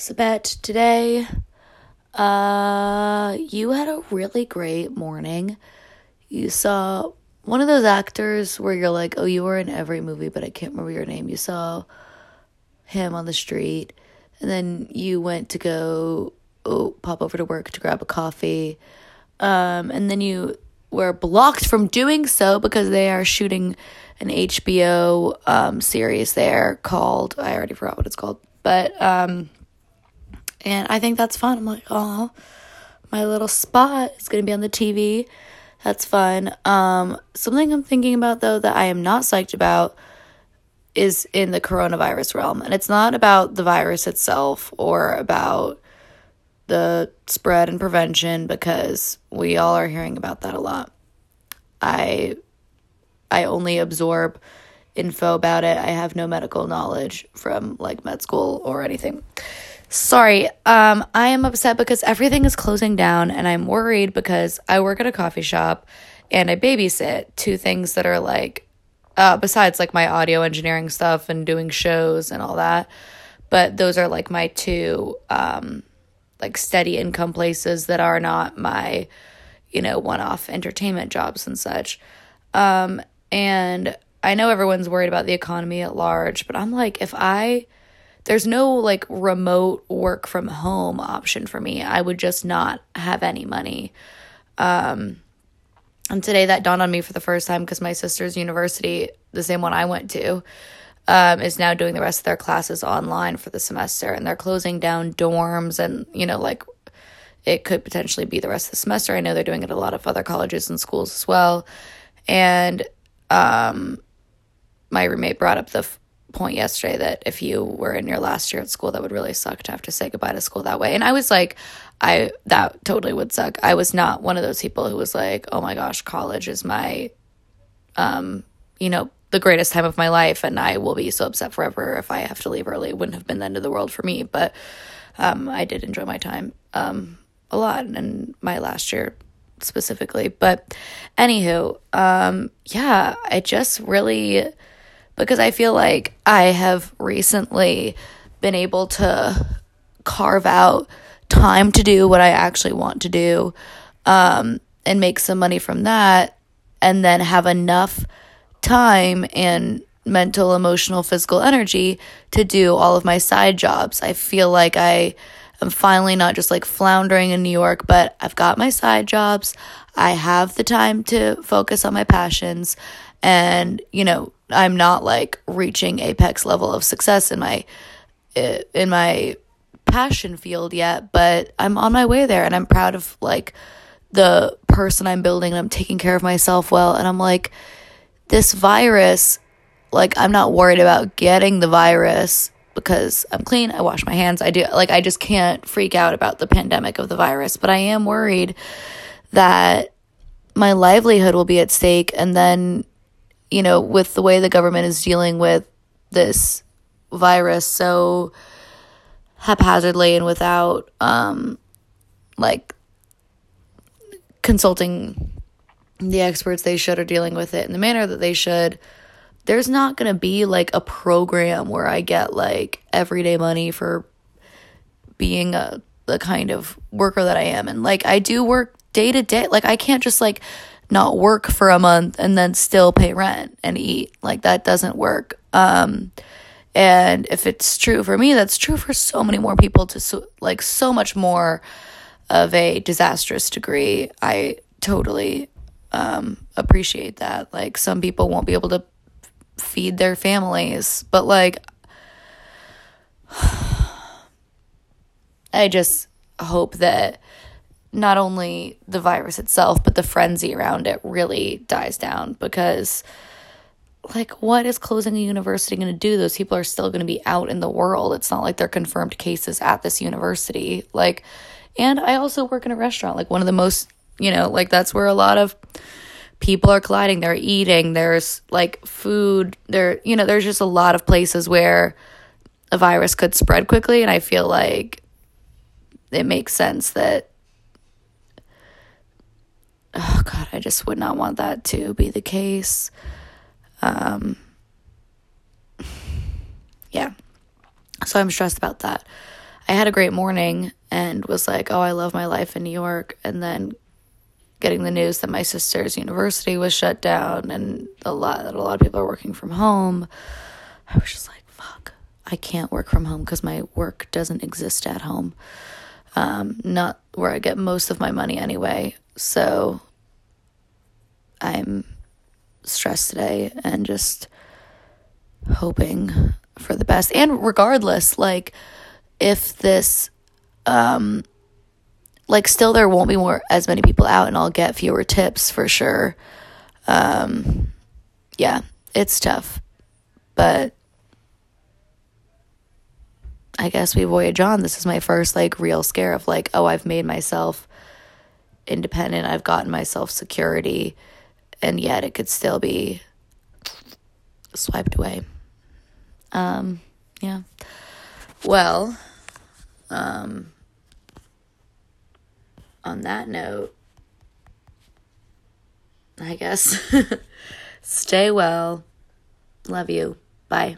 Sabet, today, uh, you had a really great morning. You saw one of those actors where you're like, oh, you were in every movie, but I can't remember your name. You saw him on the street, and then you went to go oh, pop over to work to grab a coffee. Um, and then you were blocked from doing so because they are shooting an HBO um, series there called, I already forgot what it's called, but um, and I think that's fun. I'm like, oh, my little spot is going to be on the TV. That's fun. Um, something I'm thinking about though that I am not psyched about is in the coronavirus realm. And it's not about the virus itself or about the spread and prevention because we all are hearing about that a lot. I I only absorb info about it. I have no medical knowledge from like med school or anything. Sorry, um, I am upset because everything is closing down and I'm worried because I work at a coffee shop and I babysit two things that are like, uh, besides like my audio engineering stuff and doing shows and all that. But those are like my two, um, like steady income places that are not my, you know, one off entertainment jobs and such. Um, and I know everyone's worried about the economy at large, but I'm like, if I, there's no like remote work from home option for me. I would just not have any money. Um, and today that dawned on me for the first time because my sister's university, the same one I went to, um, is now doing the rest of their classes online for the semester, and they're closing down dorms and you know like it could potentially be the rest of the semester. I know they're doing it at a lot of other colleges and schools as well, and um, my roommate brought up the point yesterday that if you were in your last year at school, that would really suck to have to say goodbye to school that way. And I was like, I that totally would suck. I was not one of those people who was like, oh my gosh, college is my, um, you know, the greatest time of my life, and I will be so upset forever if I have to leave early. It wouldn't have been the end of the world for me, but um, I did enjoy my time um, a lot, and my last year specifically. But anywho, um, yeah, I just really because I feel like I have recently been able to carve out time to do what I actually want to do um, and make some money from that, and then have enough time and mental, emotional, physical energy to do all of my side jobs. I feel like I am finally not just like floundering in New York, but I've got my side jobs. I have the time to focus on my passions and, you know, I'm not like reaching apex level of success in my in my passion field yet, but I'm on my way there and I'm proud of like the person I'm building and I'm taking care of myself well and I'm like this virus like I'm not worried about getting the virus because I'm clean, I wash my hands, I do like I just can't freak out about the pandemic of the virus, but I am worried that my livelihood will be at stake and then you know, with the way the government is dealing with this virus so haphazardly and without um like consulting the experts they should or dealing with it in the manner that they should there's not going to be like a program where i get like everyday money for being a the kind of worker that i am. And like i do work day to day. Like i can't just like not work for a month and then still pay rent and eat. Like that doesn't work. Um, and if it's true for me, that's true for so many more people to so, like so much more of a disastrous degree. I totally um, appreciate that. Like some people won't be able to feed their families, but like I just hope that not only the virus itself, but the frenzy around it really dies down because, like, what is closing a university going to do? Those people are still going to be out in the world. It's not like they're confirmed cases at this university. Like, and I also work in a restaurant, like, one of the most, you know, like, that's where a lot of people are colliding. They're eating, there's like food, there, you know, there's just a lot of places where a virus could spread quickly. And I feel like it makes sense that oh god i just would not want that to be the case um yeah so i'm stressed about that I had a great morning and was like, oh, I love my life in New York. And then getting the news that my sister's university was shut down and a lot that a lot of people are working from home, I was just like, fuck, I can't work from home because my work doesn't exist at home. Um, not where I get most of my money anyway. So I'm stressed today and just hoping for the best. And regardless, like if this um like still there won't be more as many people out and I'll get fewer tips for sure. Um yeah, it's tough. But I guess we voyage on. This is my first like real scare of like, oh, I've made myself independent. I've gotten myself security and yet it could still be swiped away. Um yeah. Well, um on that note, I guess stay well. Love you. Bye.